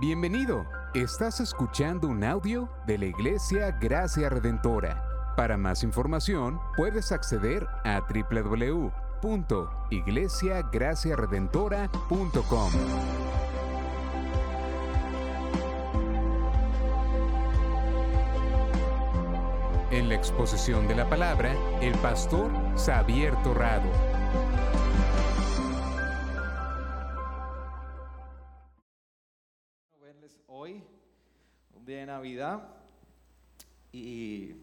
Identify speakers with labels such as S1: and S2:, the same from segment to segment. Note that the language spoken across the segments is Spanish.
S1: Bienvenido. Estás escuchando un audio de la Iglesia Gracia Redentora. Para más información, puedes acceder a www.iglesiagraciaredentora.com. En la exposición de la palabra, el pastor Xavier Torrado.
S2: Y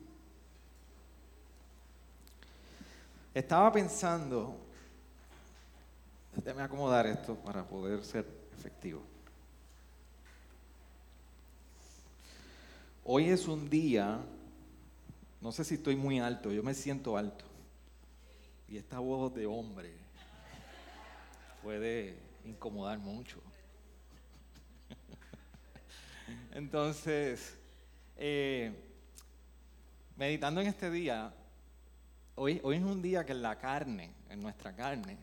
S2: estaba pensando, déjame acomodar esto para poder ser efectivo. Hoy es un día, no sé si estoy muy alto, yo me siento alto, y esta voz de hombre puede incomodar mucho. Entonces, eh, meditando en este día, hoy, hoy es un día que en la carne, en nuestra carne,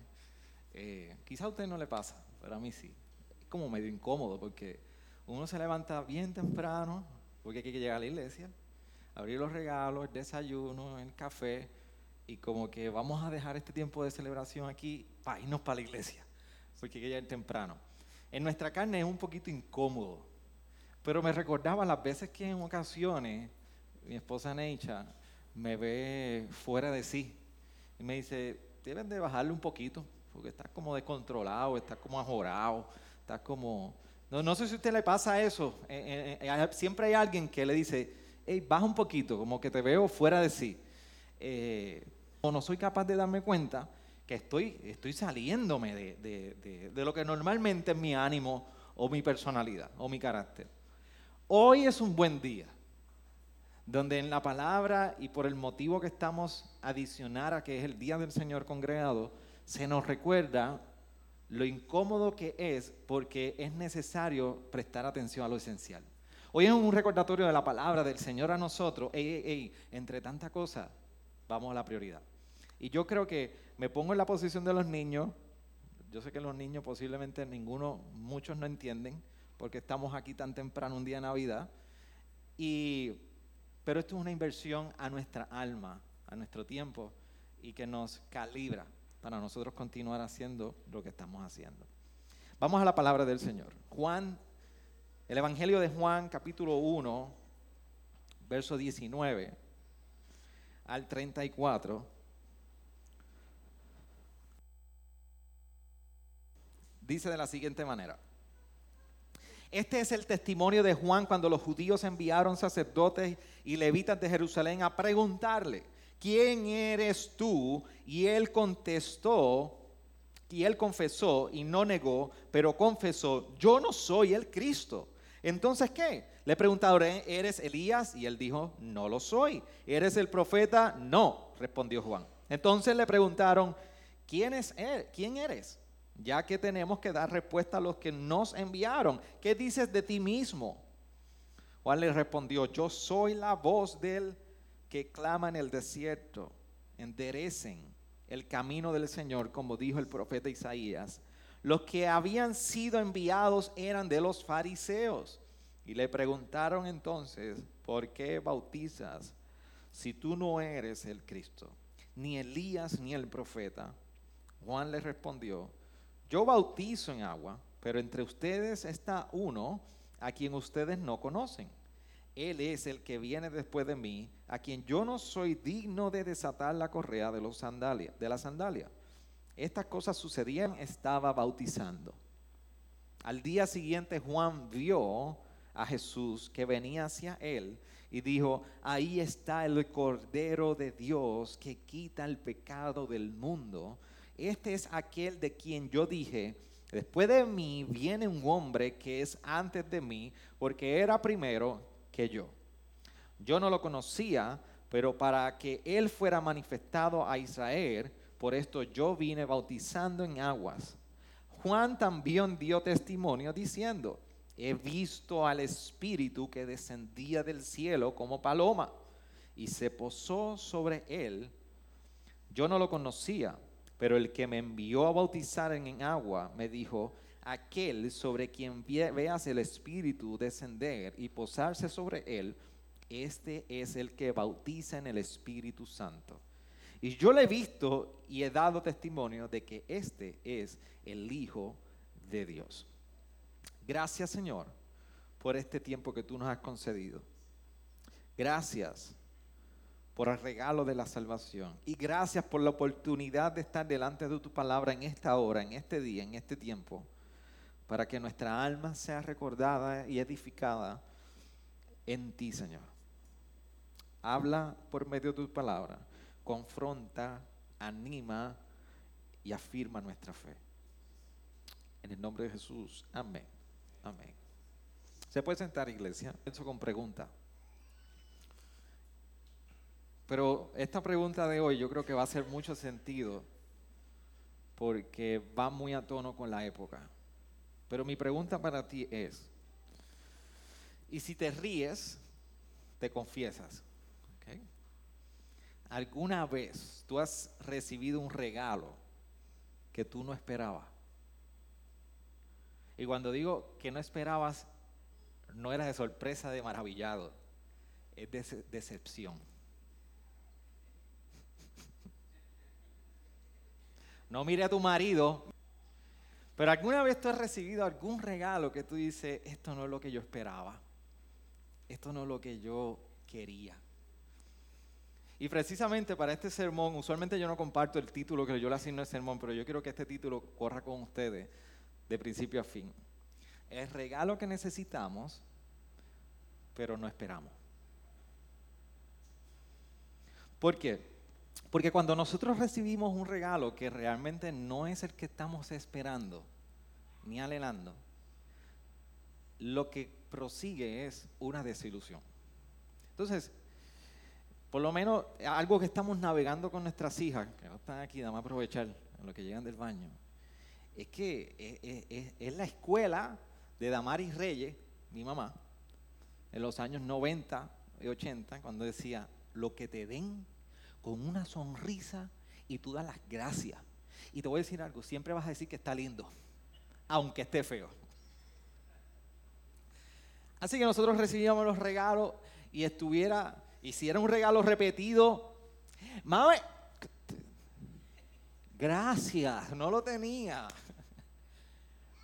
S2: eh, quizá a usted no le pasa, pero a mí sí. Es como medio incómodo porque uno se levanta bien temprano, porque hay que llegar a la iglesia, abrir los regalos, el desayuno, el café, y como que vamos a dejar este tiempo de celebración aquí para irnos para la iglesia, porque hay que llegar temprano. En nuestra carne es un poquito incómodo, pero me recordaba las veces que en ocasiones mi esposa Neicha me ve fuera de sí y me dice, deben de bajarle un poquito, porque estás como descontrolado, estás como ajorado, estás como... No, no sé si a usted le pasa eso, eh, eh, eh, siempre hay alguien que le dice, hey, baja un poquito, como que te veo fuera de sí. Eh, o no soy capaz de darme cuenta que estoy, estoy saliéndome de, de- de- de lo que normalmente es mi ánimo o mi personalidad o mi carácter. Hoy es un buen día, donde en la palabra y por el motivo que estamos adicionar a que es el día del Señor congregado, se nos recuerda lo incómodo que es porque es necesario prestar atención a lo esencial. Hoy es un recordatorio de la palabra del Señor a nosotros. Ey, ey, ey, entre tanta cosa, vamos a la prioridad. Y yo creo que me pongo en la posición de los niños. Yo sé que los niños posiblemente ninguno, muchos no entienden, porque estamos aquí tan temprano un día de Navidad. Y, pero esto es una inversión a nuestra alma, a nuestro tiempo, y que nos calibra para nosotros continuar haciendo lo que estamos haciendo. Vamos a la palabra del Señor. Juan, el Evangelio de Juan, capítulo 1, verso 19 al 34. Dice de la siguiente manera. Este es el testimonio de Juan cuando los judíos enviaron sacerdotes y levitas de Jerusalén a preguntarle, ¿quién eres tú? Y él contestó, y él confesó y no negó, pero confesó, yo no soy el Cristo. Entonces, ¿qué? Le preguntaron, ¿eres Elías? Y él dijo, no lo soy. ¿Eres el profeta? No, respondió Juan. Entonces le preguntaron, ¿quién es él? ¿Quién eres? Ya que tenemos que dar respuesta a los que nos enviaron. ¿Qué dices de ti mismo? Juan le respondió, yo soy la voz del que clama en el desierto. Enderecen el camino del Señor, como dijo el profeta Isaías. Los que habían sido enviados eran de los fariseos. Y le preguntaron entonces, ¿por qué bautizas si tú no eres el Cristo, ni Elías ni el profeta? Juan le respondió, yo bautizo en agua, pero entre ustedes está uno a quien ustedes no conocen. Él es el que viene después de mí, a quien yo no soy digno de desatar la correa de, los sandalia, de la sandalia. Estas cosas sucedían, estaba bautizando. Al día siguiente Juan vio a Jesús que venía hacia él y dijo, ahí está el Cordero de Dios que quita el pecado del mundo. Este es aquel de quien yo dije, después de mí viene un hombre que es antes de mí, porque era primero que yo. Yo no lo conocía, pero para que él fuera manifestado a Israel, por esto yo vine bautizando en aguas. Juan también dio testimonio diciendo, he visto al Espíritu que descendía del cielo como paloma y se posó sobre él. Yo no lo conocía, pero el que me envió a bautizar en agua me dijo, aquel sobre quien veas el Espíritu descender y posarse sobre él, este es el que bautiza en el Espíritu Santo. Y yo le he visto y he dado testimonio de que este es el Hijo de Dios. Gracias Señor por este tiempo que tú nos has concedido. Gracias por el regalo de la salvación. Y gracias por la oportunidad de estar delante de tu palabra en esta hora, en este día, en este tiempo, para que nuestra alma sea recordada y edificada en ti, Señor. Habla por medio de tu palabra confronta, anima y afirma nuestra fe. En el nombre de Jesús. Amén. Amén. Se puede sentar, iglesia. Eso con pregunta. Pero esta pregunta de hoy yo creo que va a hacer mucho sentido porque va muy a tono con la época. Pero mi pregunta para ti es, ¿y si te ríes, te confiesas? ¿Alguna vez tú has recibido un regalo que tú no esperabas? Y cuando digo que no esperabas, no era de sorpresa, de maravillado, es de decepción. No mire a tu marido, pero alguna vez tú has recibido algún regalo que tú dices, esto no es lo que yo esperaba, esto no es lo que yo quería. Y precisamente para este sermón, usualmente yo no comparto el título que yo le asigno al sermón, pero yo quiero que este título corra con ustedes de principio a fin. El regalo que necesitamos, pero no esperamos. ¿Por qué? Porque cuando nosotros recibimos un regalo que realmente no es el que estamos esperando ni anhelando, lo que prosigue es una desilusión. Entonces, por lo menos algo que estamos navegando con nuestras hijas, que no están aquí, dame aprovechar en lo que llegan del baño, es que es, la escuela de Damaris Reyes, mi mamá, en los años 90 y 80, cuando decía, lo que te den con una sonrisa y tú das las gracias. Y te voy a decir algo, siempre vas a decir que está lindo, aunque esté feo. Así que nosotros recibíamos los regalos y estuviera y si un regalo repetido, mami, gracias, no lo tenía.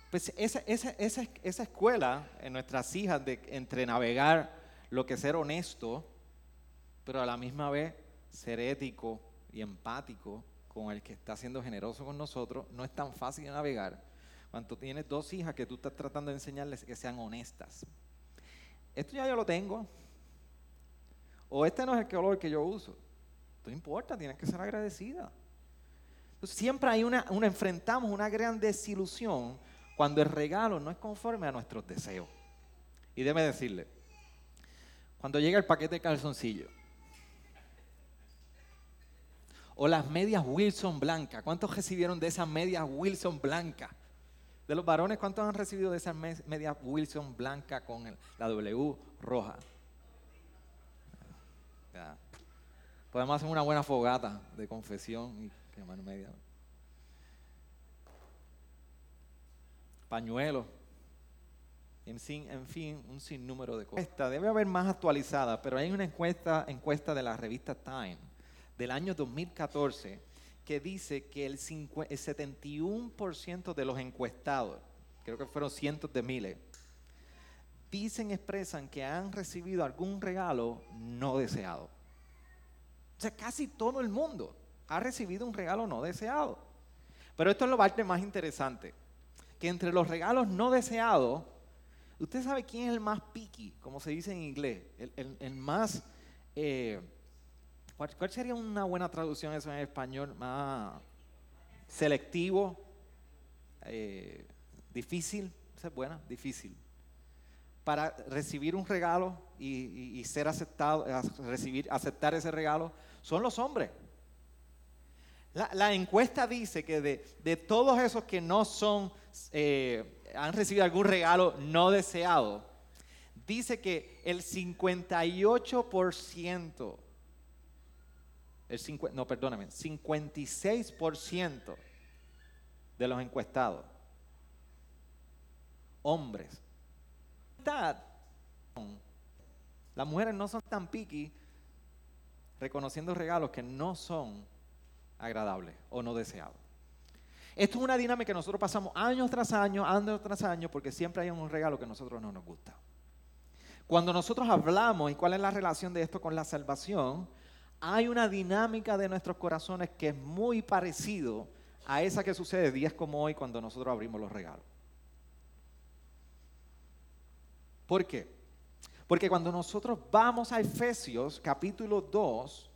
S2: Pues esa, esa, escuela en nuestras hijas de entre navegar lo que es ser honesto, pero a la misma vez ser ético y empático con el que está siendo generoso con nosotros, no es tan fácil de navegar cuando tienes dos hijas que tú estás tratando de enseñarles que sean honestas. Esto ya yo lo tengo, o este no es el color que yo uso. No importa, tienes que ser agradecida. siempre hay una, enfrentamos una gran desilusión cuando el regalo no es conforme a nuestros deseos. Y déme decirle, cuando llega el paquete de calzoncillo, o las medias Wilson blancas, ¿cuántos recibieron de esas medias Wilson blancas? De los varones, ¿cuántos han recibido de esas medias Wilson blancas con la W roja? Podemos hacer una buena fogata de confesión y quemar media. Pañuelos. En fin, en fin, un sinnúmero de cosas. Esta debe haber más actualizada, pero hay una encuesta, encuesta de la revista Time del año 2014 que dice que el, el 71% de los encuestados, creo que fueron cientos de miles, dicen, expresan que han recibido algún regalo no deseado. O sea, casi todo el mundo ha recibido un regalo no deseado. Pero esto es lo parte más interesante, que entre los regalos no deseados, usted sabe quién es el más picky, como se dice en inglés, el, más... Eh, ¿cuál, sería una buena traducción eso en español? Más selectivo, eh, difícil, esa es buena, difícil para recibir un regalo y, ser aceptado, recibir, aceptar ese regalo, son los hombres. La, encuesta dice que de, todos esos que no son, eh, han recibido algún regalo no deseado, dice que el 58%, el no, perdóname, 56% de los encuestados hombres. Las mujeres no son tan picky reconociendo regalos que no son agradables o no deseados. Esto es una dinámica que nosotros pasamos años tras año, años tras año, porque siempre hay un regalo que a nosotros no nos gusta. Cuando nosotros hablamos y cuál es la relación de esto con la salvación, hay una dinámica de nuestros corazones que es muy parecido a esa que sucede días como hoy cuando nosotros abrimos los regalos. ¿Por qué? Porque cuando nosotros vamos a Efesios capítulo 2,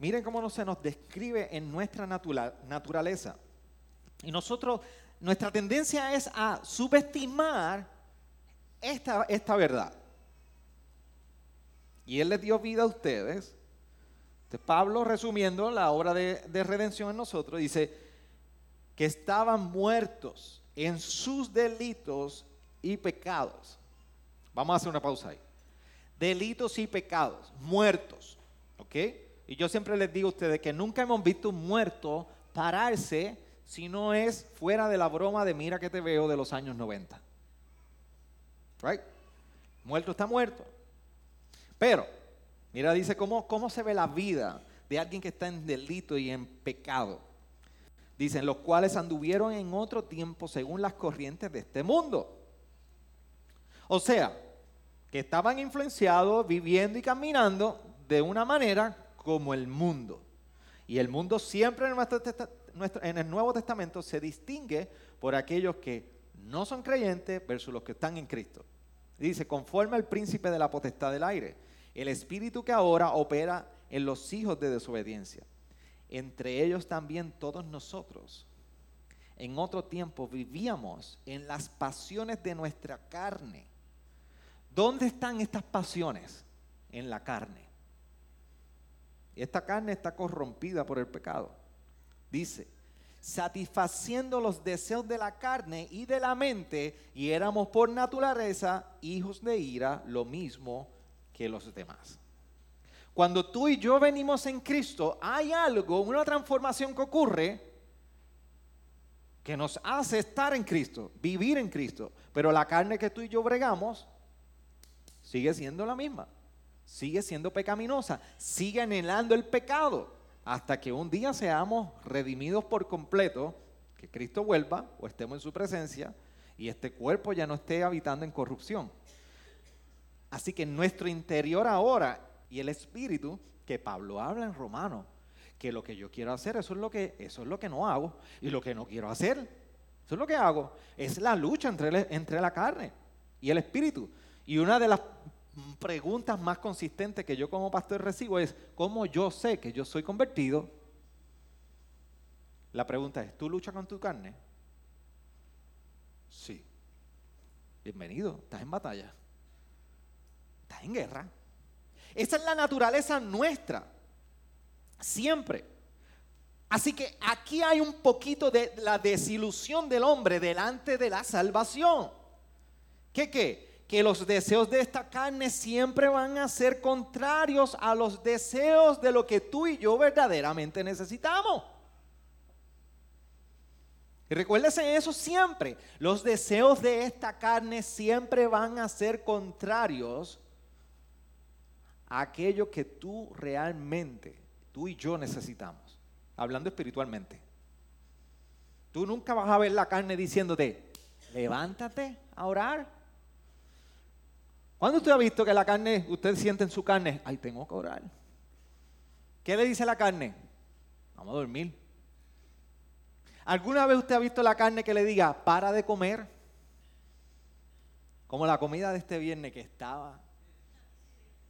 S2: miren cómo se nos describe en nuestra naturaleza. Y nosotros, nuestra tendencia es a subestimar esta, esta verdad. Y Él les dio vida a ustedes Pablo, resumiendo la obra de, redención en nosotros, dice que estaban muertos en sus delitos y pecados. Vamos a hacer una pausa ahí. Delitos y pecados, muertos. ¿Ok? Y yo siempre les digo a ustedes que nunca hemos visto un muerto pararse si no es fuera de la broma de mira que te veo de los años 90. Right? Muerto está muerto. Pero Mira, dice cómo, cómo se ve la vida de alguien que está en delito y en pecado. Dicen, los cuales anduvieron en otro tiempo según las corrientes de este mundo. O sea, que estaban influenciados, viviendo y caminando de una manera como el mundo. Y el mundo siempre en, en el Nuevo Testamento se distingue por aquellos que no son creyentes versus los que están en Cristo. Dice, conforme al príncipe de la potestad del aire el espíritu que ahora opera en los hijos de desobediencia. Entre ellos también todos nosotros. En otro tiempo vivíamos en las pasiones de nuestra carne. ¿Dónde están estas pasiones? En la carne. Esta carne está corrompida por el pecado. Dice, satisfaciendo los deseos de la carne y de la mente, y éramos por naturaleza hijos de ira, lo mismo que los demás. Cuando tú y yo venimos en Cristo, hay algo, una transformación que ocurre que nos hace estar en Cristo, vivir en Cristo. Pero la carne que tú y yo bregamos sigue siendo la misma, sigue siendo pecaminosa, sigue anhelando el pecado hasta que un día seamos redimidos por completo, que Cristo vuelva o estemos en su presencia y este cuerpo ya no esté habitando en corrupción. Así que nuestro interior ahora y el espíritu, que Pablo habla en Romano, que lo que yo quiero hacer, eso es lo que, eso es lo que no hago, y lo que no quiero hacer, eso es lo que hago, es la lucha entre, entre la carne y el espíritu. Y una de las preguntas más consistentes que yo como pastor recibo es, ¿cómo yo sé que yo soy convertido? La pregunta es, ¿tú luchas con tu carne? Sí. Bienvenido, estás en batalla estás en guerra. Esa es la naturaleza nuestra. Siempre. Así que aquí hay un poquito de la desilusión del hombre delante de la salvación. ¿Qué qué? Que los deseos de esta carne siempre van a ser contrarios a los deseos de lo que tú y yo verdaderamente necesitamos. Y recuérdese eso siempre. Los deseos de esta carne siempre van a ser contrarios aquello que tú realmente, tú y yo necesitamos, hablando espiritualmente. Tú nunca vas a ver la carne diciéndote, levántate a orar. ¿Cuándo usted ha visto que la carne, usted siente en su carne, ay, tengo que orar? ¿Qué le dice la carne? Vamos a dormir. ¿Alguna vez usted ha visto la carne que le diga, para de comer? Como la comida de este viernes que estaba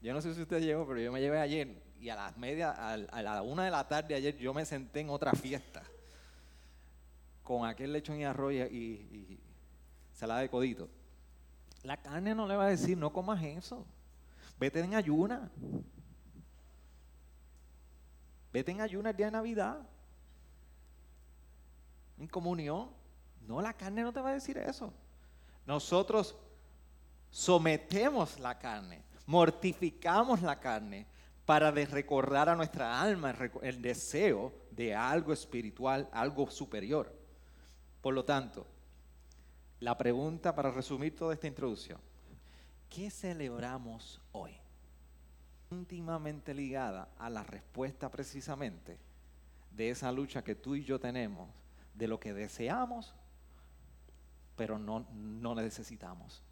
S2: yo no sé si usted llegó, pero yo me llevé ayer y a las media, a, la una de la tarde ayer yo me senté en otra fiesta con aquel lechón y arroz y, y, salada de codito. La carne no le va a decir, no comas eso. Vete en ayuna. Vete en ayuna el día de Navidad. En comunión. No, la carne no te va a decir eso. Nosotros sometemos la carne mortificamos la carne para recordar a nuestra alma el deseo de algo espiritual, algo superior. Por lo tanto, la pregunta para resumir toda esta introducción, ¿qué celebramos hoy? Íntimamente ligada a la respuesta precisamente de esa lucha que tú y yo tenemos, de lo que deseamos, pero no, no necesitamos.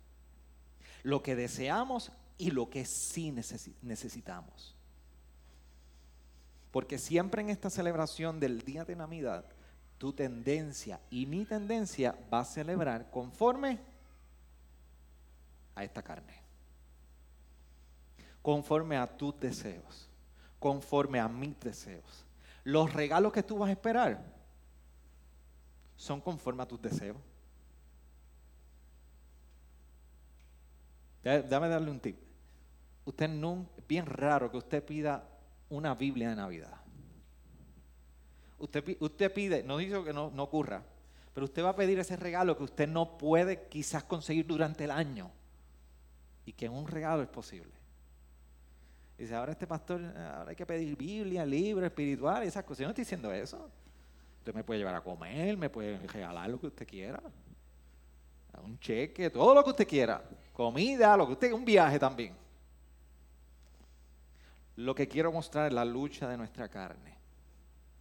S2: Lo que deseamos y lo que sí necesitamos. Porque siempre en esta celebración del día de Navidad, tu tendencia y mi tendencia va a celebrar conforme a esta carne. Conforme a tus deseos. Conforme a mis deseos. Los regalos que tú vas a esperar son conforme a tus deseos. Dame darle un tip. Usted bien raro que usted pida una Biblia de Navidad. Usted, pide, no dice que no, ocurra, pero usted va a pedir ese regalo que usted no puede quizás conseguir durante el año y que en un regalo es posible. Dice, ahora este pastor, ahora hay que pedir Biblia, libro espiritual, esas cosas. Yo no estoy diciendo eso. Usted me puede llevar a comer, me puede regalar lo que usted quiera. Un cheque, todo lo que usted quiera. Comida, lo que usted, un viaje también. Lo que quiero mostrar es la lucha de nuestra carne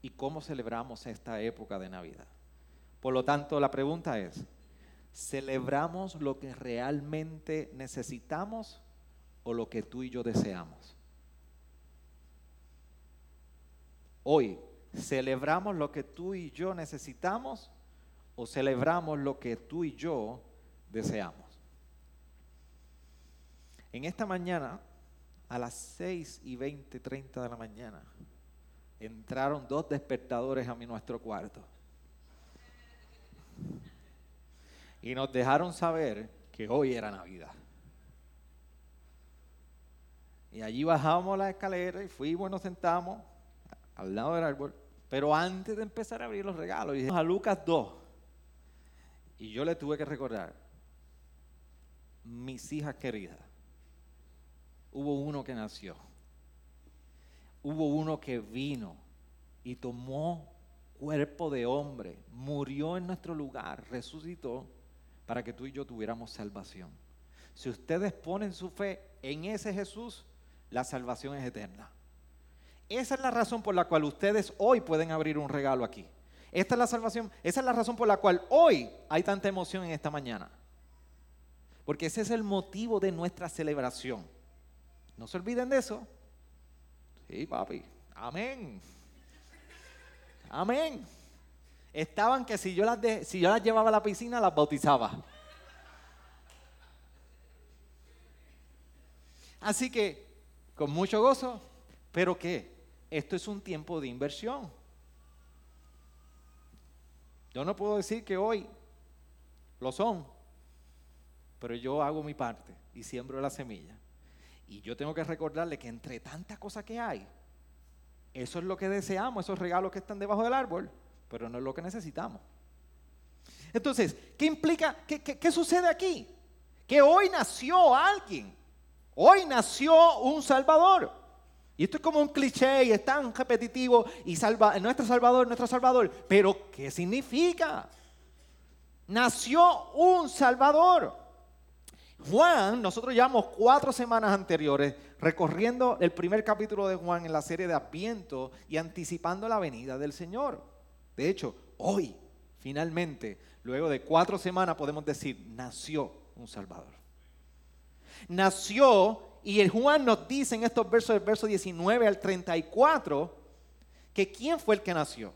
S2: y cómo celebramos esta época de Navidad. Por lo tanto, la pregunta es, ¿celebramos lo que realmente necesitamos o lo que tú y yo deseamos? Hoy, ¿celebramos lo que tú y yo necesitamos o celebramos lo que tú y yo deseamos? En esta mañana a las 6 y 20, 30 de la mañana, entraron dos despertadores a mi nuestro cuarto. Y nos dejaron saber que hoy era Navidad. Y allí bajamos la escalera y fuimos nos sentamos al lado del árbol. Pero antes de empezar a abrir los regalos, y a Lucas 2. Y yo le tuve que recordar, mis hijas queridas, hubo uno que nació. Hubo uno que vino y tomó cuerpo de hombre, murió en nuestro lugar, resucitó para que tú y yo tuviéramos salvación. Si ustedes ponen su fe en ese Jesús, la salvación es eterna. Esa es la razón por la cual ustedes hoy pueden abrir un regalo aquí. Esta es la salvación, esa es la razón por la cual hoy hay tanta emoción en esta mañana. Porque ese es el motivo de nuestra celebración. No se olviden de eso. Sí, papi. Amén. Amén. Estaban que si yo las, si yo las llevaba a la piscina, las bautizaba. Así que, con mucho gozo, pero ¿qué? Esto es un tiempo de inversión. Yo no puedo decir que hoy lo son, pero yo hago mi parte y siembro la semilla. Y yo tengo que recordarle que entre tantas cosas que hay, eso es lo que deseamos, esos regalos que están debajo del árbol, pero no es lo que necesitamos. Entonces, ¿qué implica? ¿Qué, sucede aquí? Que hoy nació alguien, hoy nació un Salvador. Y esto es como un cliché y es tan repetitivo y salva, nuestro Salvador, nuestro Salvador. Pero, ¿qué significa? Nació un Salvador. Juan, nosotros llevamos cuatro semanas anteriores recorriendo el primer capítulo de Juan en la serie de Adviento y anticipando la venida del Señor. De hecho, hoy, finalmente, luego de cuatro semanas, podemos decir, nació un Salvador. Nació, y el Juan nos dice en estos versos, del verso 19 al 34, que quién fue el que nació.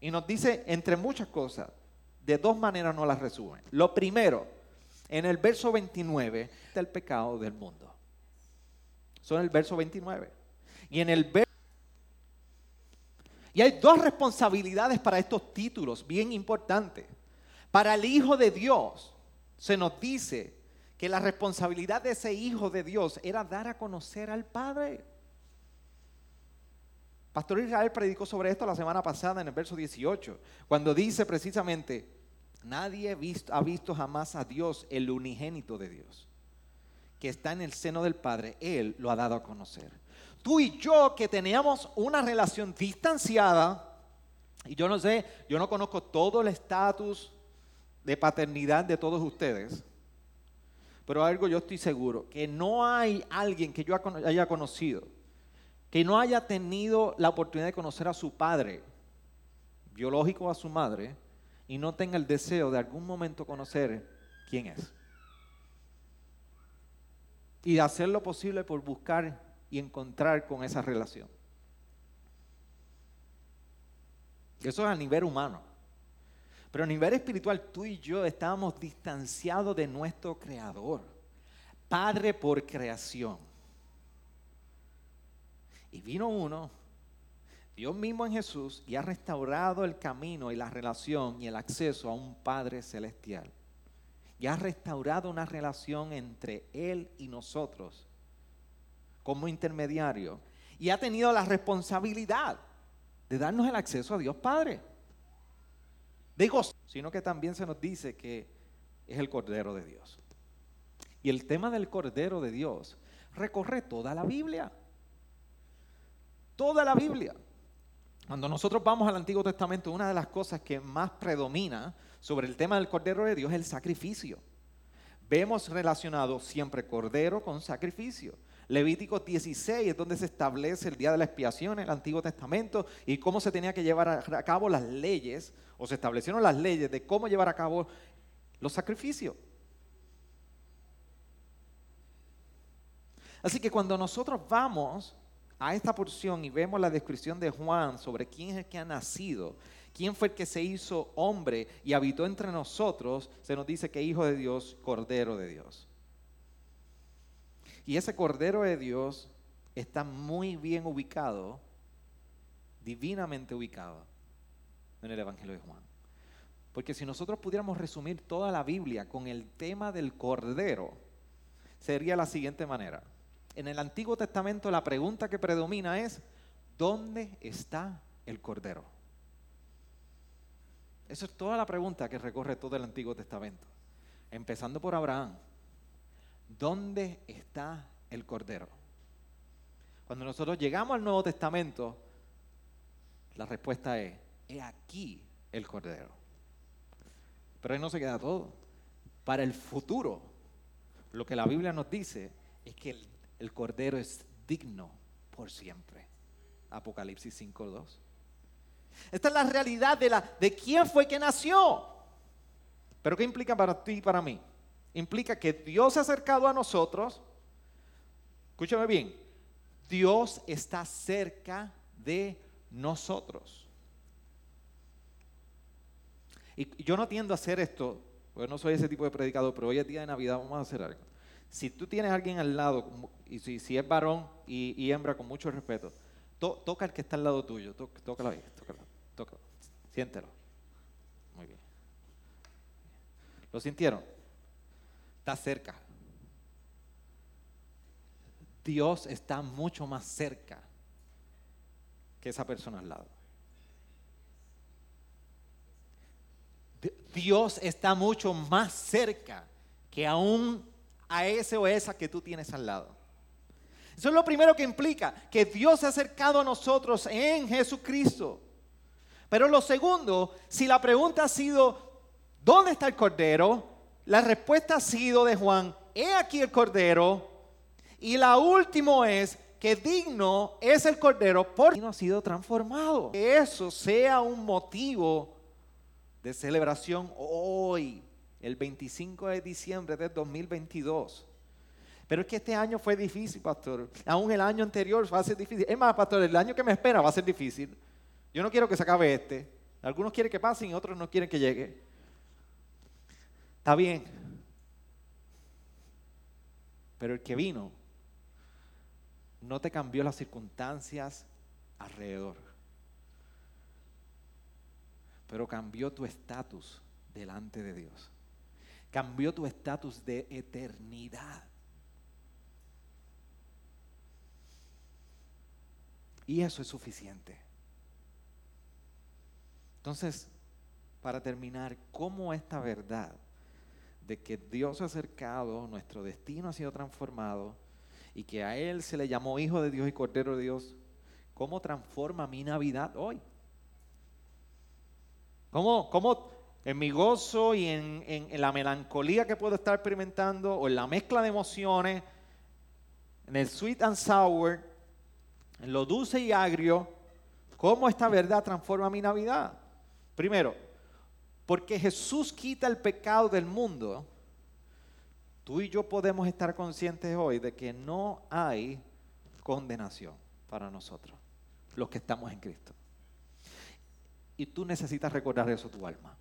S2: Y nos dice, entre muchas cosas, de dos maneras nos las resumen. Lo primero, en el verso 29 del pecado del mundo. Son el verso 29. Y en el verso... Y hay dos responsabilidades para estos títulos bien importantes. Para el Hijo de Dios se nos dice que la responsabilidad de ese Hijo de Dios era dar a conocer al Padre. Pastor Israel predicó sobre esto la semana pasada en el verso 18, cuando dice precisamente, Nadie ha visto jamás a Dios, el unigénito de Dios. que está en el seno del Padre, Él lo ha dado a conocer. Tú y yo que teníamos una relación distanciada, y yo no sé, yo no conozco todo el estatus de paternidad de todos ustedes, pero algo yo estoy seguro, que no hay alguien que yo haya conocido, que no haya tenido la oportunidad de conocer a su padre biológico a su madre, y no tenga el deseo de algún momento conocer quién es. Y hacer lo posible por buscar y encontrar con esa relación. Eso es a nivel humano. Pero a nivel espiritual, tú y yo estábamos distanciados de nuestro Creador, Padre por creación. Y vino uno, Dios mismo en Jesús, y ha restaurado el camino y la relación y el acceso a un Padre celestial. Y ha restaurado una relación entre Él y nosotros como intermediario. Y ha tenido la responsabilidad de darnos el acceso a Dios Padre. Digo, sino que también se nos dice que es el Cordero de Dios. Y el tema del Cordero de Dios recorre toda la Biblia. Toda la Biblia. Cuando nosotros vamos al Antiguo Testamento, una de las cosas que más predomina sobre el tema del Cordero de Dios es el sacrificio. Vemos relacionado siempre Cordero con sacrificio. Levítico 16 es donde se establece el día de la expiación en el Antiguo Testamento y cómo se tenía que llevar a cabo las leyes, o se establecieron las leyes de cómo llevar a cabo los sacrificios. Así que cuando nosotros vamos a esta porción y vemos la descripción de Juan sobre quién es el que ha nacido, quién fue el que se hizo hombre y habitó entre nosotros, se nos dice que hijo de Dios, cordero de Dios. Y ese Cordero de Dios está muy bien ubicado, divinamente ubicado en el Evangelio de Juan. Porque si nosotros pudiéramos resumir toda la Biblia con el tema del Cordero, sería la siguiente manera. En el Antiguo Testamento la pregunta que predomina es, ¿dónde está el Cordero? Esa es toda la pregunta que recorre todo el Antiguo Testamento. Empezando por Abraham, ¿dónde está el Cordero? Cuando nosotros llegamos al Nuevo Testamento, la respuesta es, he aquí el Cordero. Pero ahí no se queda todo. Para el futuro, lo que la Biblia nos dice es que el, Cordero es digno por siempre. Apocalipsis 5.2. Esta es la realidad de, la, de quién fue que nació. Pero ¿qué implica para ti y para mí? implica que Dios se ha acercado a nosotros. Escúchame bien, Dios está cerca de nosotros. Y yo no tiendo a hacer esto, porque no soy ese tipo de predicador, pero hoy es día de Navidad, vamos a hacer algo. Si tú tienes a alguien al lado, y si, es varón y, hembra con mucho respeto, toca al que está al lado tuyo, tócalo ahí, tócalo, tócalo, siéntelo. Muy bien. ¿Lo sintieron? está cerca. Dios está mucho más cerca que esa persona al lado. Dios está mucho más cerca que aún a ese o esa que tú tienes al lado. Eso es lo primero que implica, que Dios se ha acercado a nosotros en Jesucristo. Pero lo segundo, si la pregunta ha sido, ¿dónde está el Cordero? La respuesta ha sido de Juan, he aquí el Cordero. Y la última es que digno es el Cordero porque no ha sido transformado. Que eso sea un motivo de celebración hoy, el 25 de diciembre del 2022. Pero es que este año fue difícil, pastor. Aún el año anterior va a ser difícil. Es más, pastor, el año que me espera va a ser difícil. Yo no quiero que se acabe este. Algunos quieren que pase y otros no quieren que llegue. Está bien. Pero el que vino no te cambió las circunstancias alrededor. Pero cambió tu estatus delante de Dios. Cambió tu estatus de eternidad. Y eso es suficiente. Entonces, para terminar, ¿cómo esta verdad de que Dios ha acercado, nuestro destino ha sido transformado y que a Él se le llamó Hijo de Dios y Cordero de Dios, ¿cómo transforma mi Navidad hoy? ¿Cómo, cómo en mi gozo y en, en la melancolía que puedo estar experimentando o en la mezcla de emociones, en el sweet and sour, en lo dulce y agrio, cómo esta verdad transforma mi Navidad? Primero, porque Jesús quita el pecado del mundo, tú y yo podemos estar conscientes hoy de que no hay condenación para nosotros, los que estamos en Cristo. Y tú necesitas recordar eso tu alma.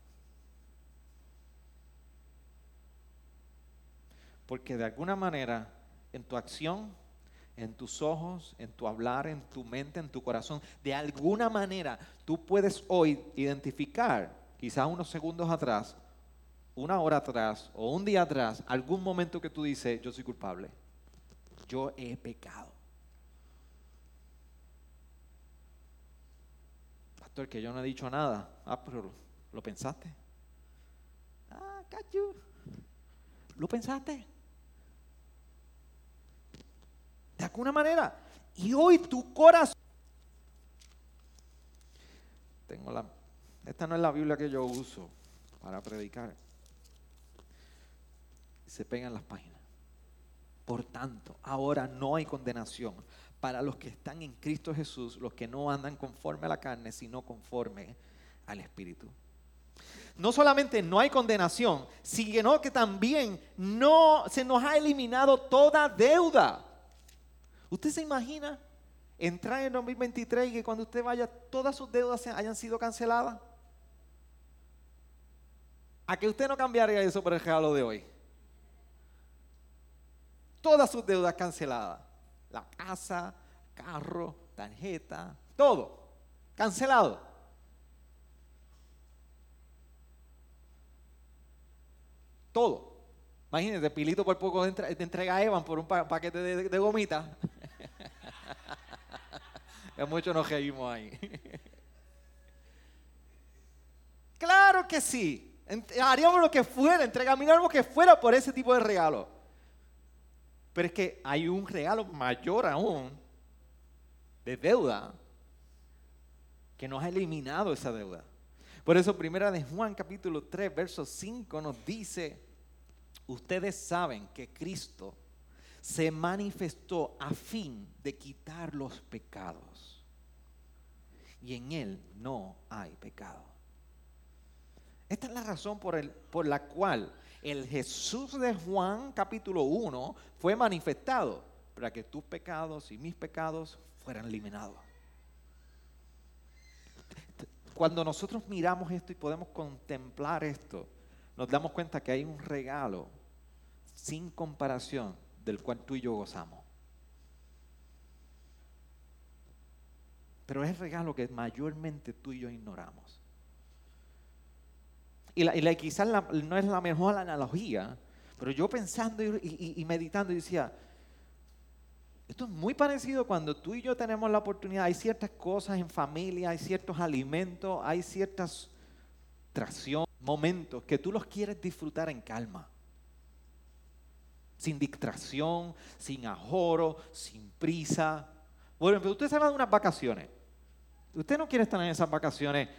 S2: Porque de alguna manera, en tu acción, en tus ojos, en tu hablar, en tu mente, en tu corazón, de alguna manera tú puedes hoy identificar quizás unos segundos atrás, una hora atrás o un día atrás, algún momento que tú dices, yo soy culpable, yo he pecado. Pastor, que yo no he dicho nada. Ah, pero ¿lo pensaste? Ah, cachu. ¿Lo pensaste? De alguna manera. Y hoy tu corazón... Tengo la esta no es la Biblia que yo uso para predicar. Se pegan las páginas. Por tanto, ahora no hay condenación para los que están en Cristo Jesús, los que no andan conforme a la carne, sino conforme al Espíritu. No solamente no hay condenación, sino que también no se nos ha eliminado toda deuda. ¿Usted se imagina entrar en 2023 y que cuando usted vaya todas sus deudas hayan sido canceladas? ¿A que usted no cambiaría eso por el regalo de hoy? Todas sus deudas canceladas. La casa, carro, tarjeta, todo. Cancelado. Todo. Imagínense, Pilito por poco te entrega a Evan por un paquete de, de gomita. Es mucho nos reímos ahí. claro que sí haríamos lo que fuera, entregamos lo que fuera por ese tipo de regalo. Pero es que hay un regalo mayor aún de deuda que nos ha eliminado esa deuda. Por eso primera de Juan capítulo 3, verso 5 nos dice, ustedes saben que Cristo se manifestó a fin de quitar los pecados. Y en Él no hay pecado. Esta es la razón por, el, por la cual el Jesús de Juan capítulo 1 fue manifestado para que tus pecados y mis pecados fueran eliminados. Cuando nosotros miramos esto y podemos contemplar esto, nos damos cuenta que hay un regalo sin comparación del cual tú y yo gozamos. Pero es el regalo que mayormente tú y yo ignoramos. Y, la, quizás no es la mejor analogía, pero yo pensando y, meditando y decía, esto es muy parecido cuando tú y yo tenemos la oportunidad, hay ciertas cosas en familia, hay ciertos alimentos, hay ciertas tracción, momentos que tú los quieres disfrutar en calma. Sin distracción, sin ajoro, sin prisa. Bueno, pero usted se va de unas vacaciones. Usted no quiere estar en esas vacaciones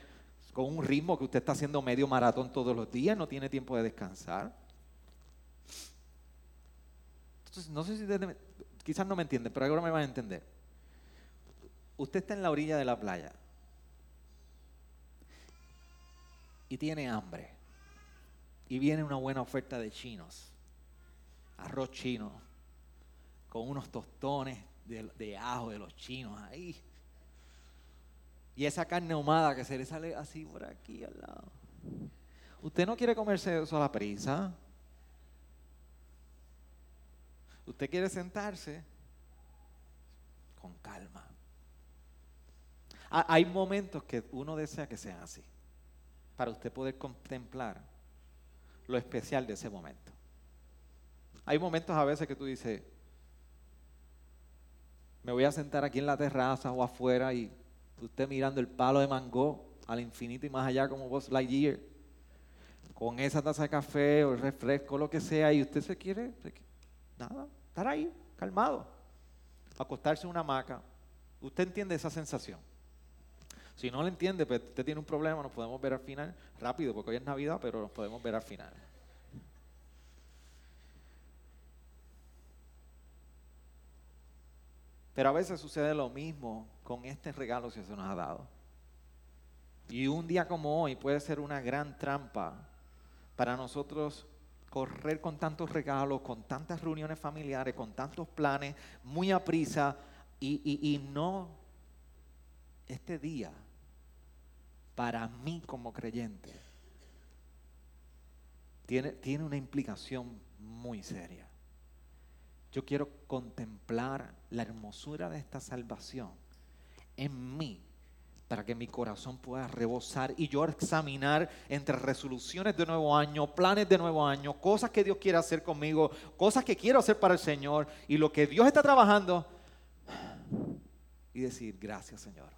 S2: con un ritmo que usted está haciendo medio maratón todos los días, no tiene tiempo de descansar. Entonces, no sé si quizás no me entienden, pero ahora me van a entender. Usted está en la orilla de la playa y tiene hambre y viene una buena oferta de chinos, arroz chino, con unos tostones de, ajo de los chinos ahí y esa carne ahumada que se le sale así por aquí al lado. Usted no quiere comerse eso a la prisa. Usted quiere sentarse con calma. Hay momentos que uno desea que sean así, para usted poder contemplar lo especial de ese momento. Hay momentos a veces que tú dices, me voy a sentar aquí en la terraza o afuera y usted mirando el palo de mango al infinito y más allá como Buzz Lightyear. con esa taza de café o el refresco, lo que sea, y usted se quiere, nada, estar ahí, calmado, acostarse en una hamaca. Usted entiende esa sensación. Si no lo entiende, pues usted tiene un problema, nos podemos ver al final, rápido, porque hoy es Navidad, pero nos podemos ver al final. Pero a veces sucede lo mismo con este regalo que se nos ha dado. Y un día como hoy puede ser una gran trampa para nosotros correr con tantos regalos, con tantas reuniones familiares, con tantos planes, muy a prisa, y, no este día, para mí como creyente, tiene, tiene una implicación muy seria. Yo quiero contemplar la hermosura de esta salvación en mí para que mi corazón pueda rebosar y yo examinar entre resoluciones de nuevo año, planes de nuevo año, cosas que Dios quiere hacer conmigo, cosas que quiero hacer para el Señor y lo que Dios está trabajando y decir gracias Señor.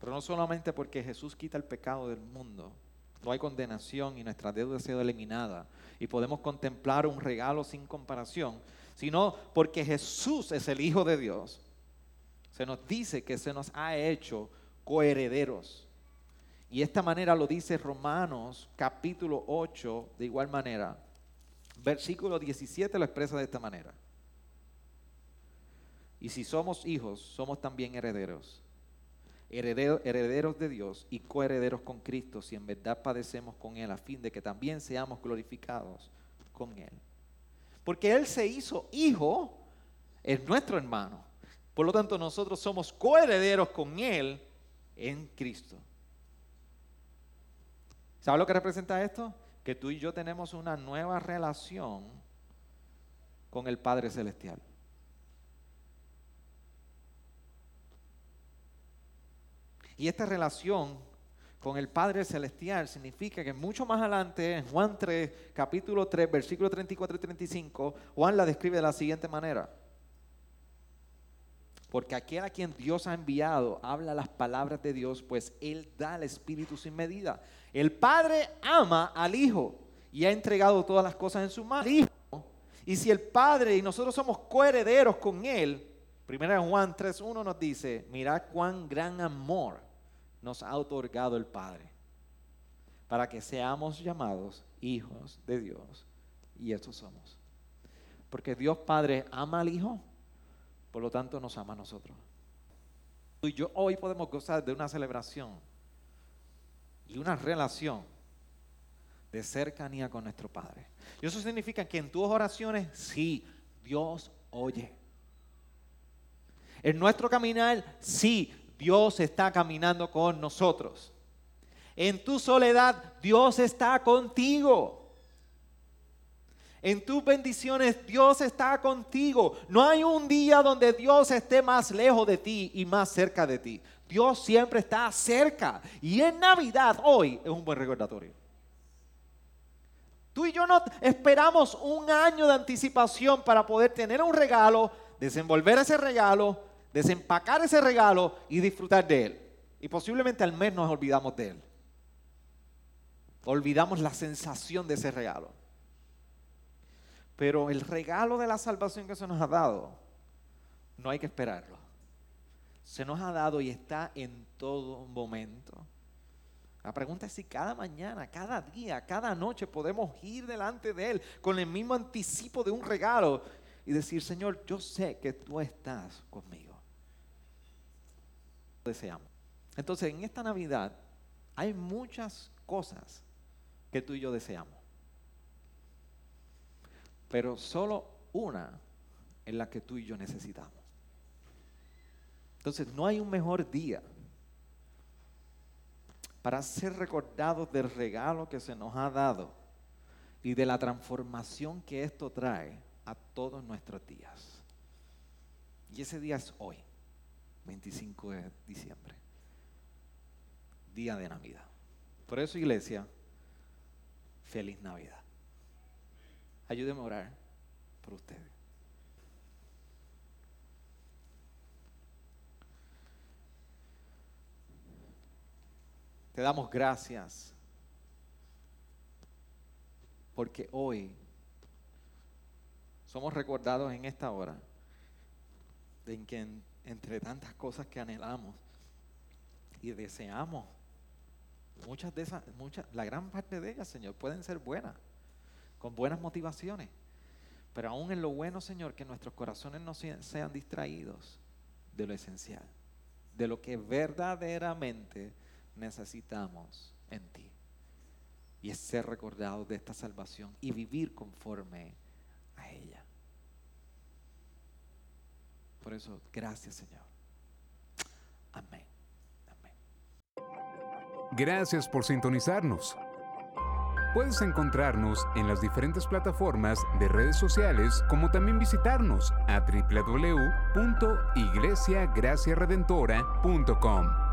S2: Pero no solamente porque Jesús quita el pecado del mundo, no hay condenación y nuestra deuda ha sido eliminada y podemos contemplar un regalo sin comparación, sino porque Jesús es el Hijo de Dios. Se nos dice que se nos ha hecho coherederos. Y esta manera lo dice Romanos capítulo 8 de igual manera. Versículo 17 lo expresa de esta manera. Y si somos hijos, somos también herederos herederos de Dios y coherederos con Cristo, si en verdad padecemos con Él, a fin de que también seamos glorificados con Él. Porque Él se hizo hijo, es nuestro hermano. Por lo tanto, nosotros somos coherederos con Él en Cristo. ¿Sabe lo que representa esto? Que tú y yo tenemos una nueva relación con el Padre Celestial. Y esta relación con el Padre Celestial significa que mucho más adelante, en Juan 3, capítulo 3, versículo 34 y 35, Juan la describe de la siguiente manera. Porque aquel a quien Dios ha enviado habla las palabras de Dios, pues Él da el Espíritu sin medida. El Padre ama al Hijo y ha entregado todas las cosas en su mano. Y si el Padre y nosotros somos coherederos con Él, Primera Juan 3.1 nos dice, mirad cuán gran amor nos ha otorgado el Padre para que seamos llamados hijos de Dios. Y estos somos. Porque Dios Padre ama al Hijo, por lo tanto nos ama a nosotros. Tú y yo hoy podemos gozar de una celebración y una relación de cercanía con nuestro Padre. Y eso significa que en tus oraciones, sí, Dios oye. En nuestro caminar, sí, Dios está caminando con nosotros. En tu soledad, Dios está contigo. En tus bendiciones, Dios está contigo. No hay un día donde Dios esté más lejos de ti y más cerca de ti. Dios siempre está cerca. Y en Navidad, hoy, es un buen recordatorio. Tú y yo no esperamos un año de anticipación para poder tener un regalo, desenvolver ese regalo, desempacar ese regalo y disfrutar de él. Y posiblemente al menos nos olvidamos de él. Olvidamos la sensación de ese regalo. Pero el regalo de la salvación que se nos ha dado, no hay que esperarlo. Se nos ha dado y está en todo momento. La pregunta es si cada mañana, cada día, cada noche podemos ir delante de Él con el mismo anticipo de un regalo y decir, Señor, yo sé que tú estás conmigo deseamos. Entonces, en esta Navidad hay muchas cosas que tú y yo deseamos. Pero solo una en la que tú y yo necesitamos. Entonces, no hay un mejor día para ser recordados del regalo que se nos ha dado y de la transformación que esto trae a todos nuestros días. Y ese día es hoy. 25 de diciembre, día de Navidad. Por eso, iglesia, feliz Navidad. Ayúdeme a orar por ustedes. Te damos gracias Porque hoy somos recordados en esta hora de que entre tantas cosas que anhelamos y deseamos, muchas de esas, muchas, la gran parte de ellas, Señor, pueden ser buenas, con buenas motivaciones. Pero aún en lo bueno, Señor, que nuestros corazones no sean distraídos de lo esencial, de lo que verdaderamente necesitamos en ti. Y es ser recordados de esta salvación y vivir conforme a ella. Por eso, gracias Señor. Amén. Amén.
S1: Gracias por sintonizarnos. Puedes encontrarnos en las diferentes plataformas de redes sociales, como también visitarnos a www.iglesiagraciaredentora.com.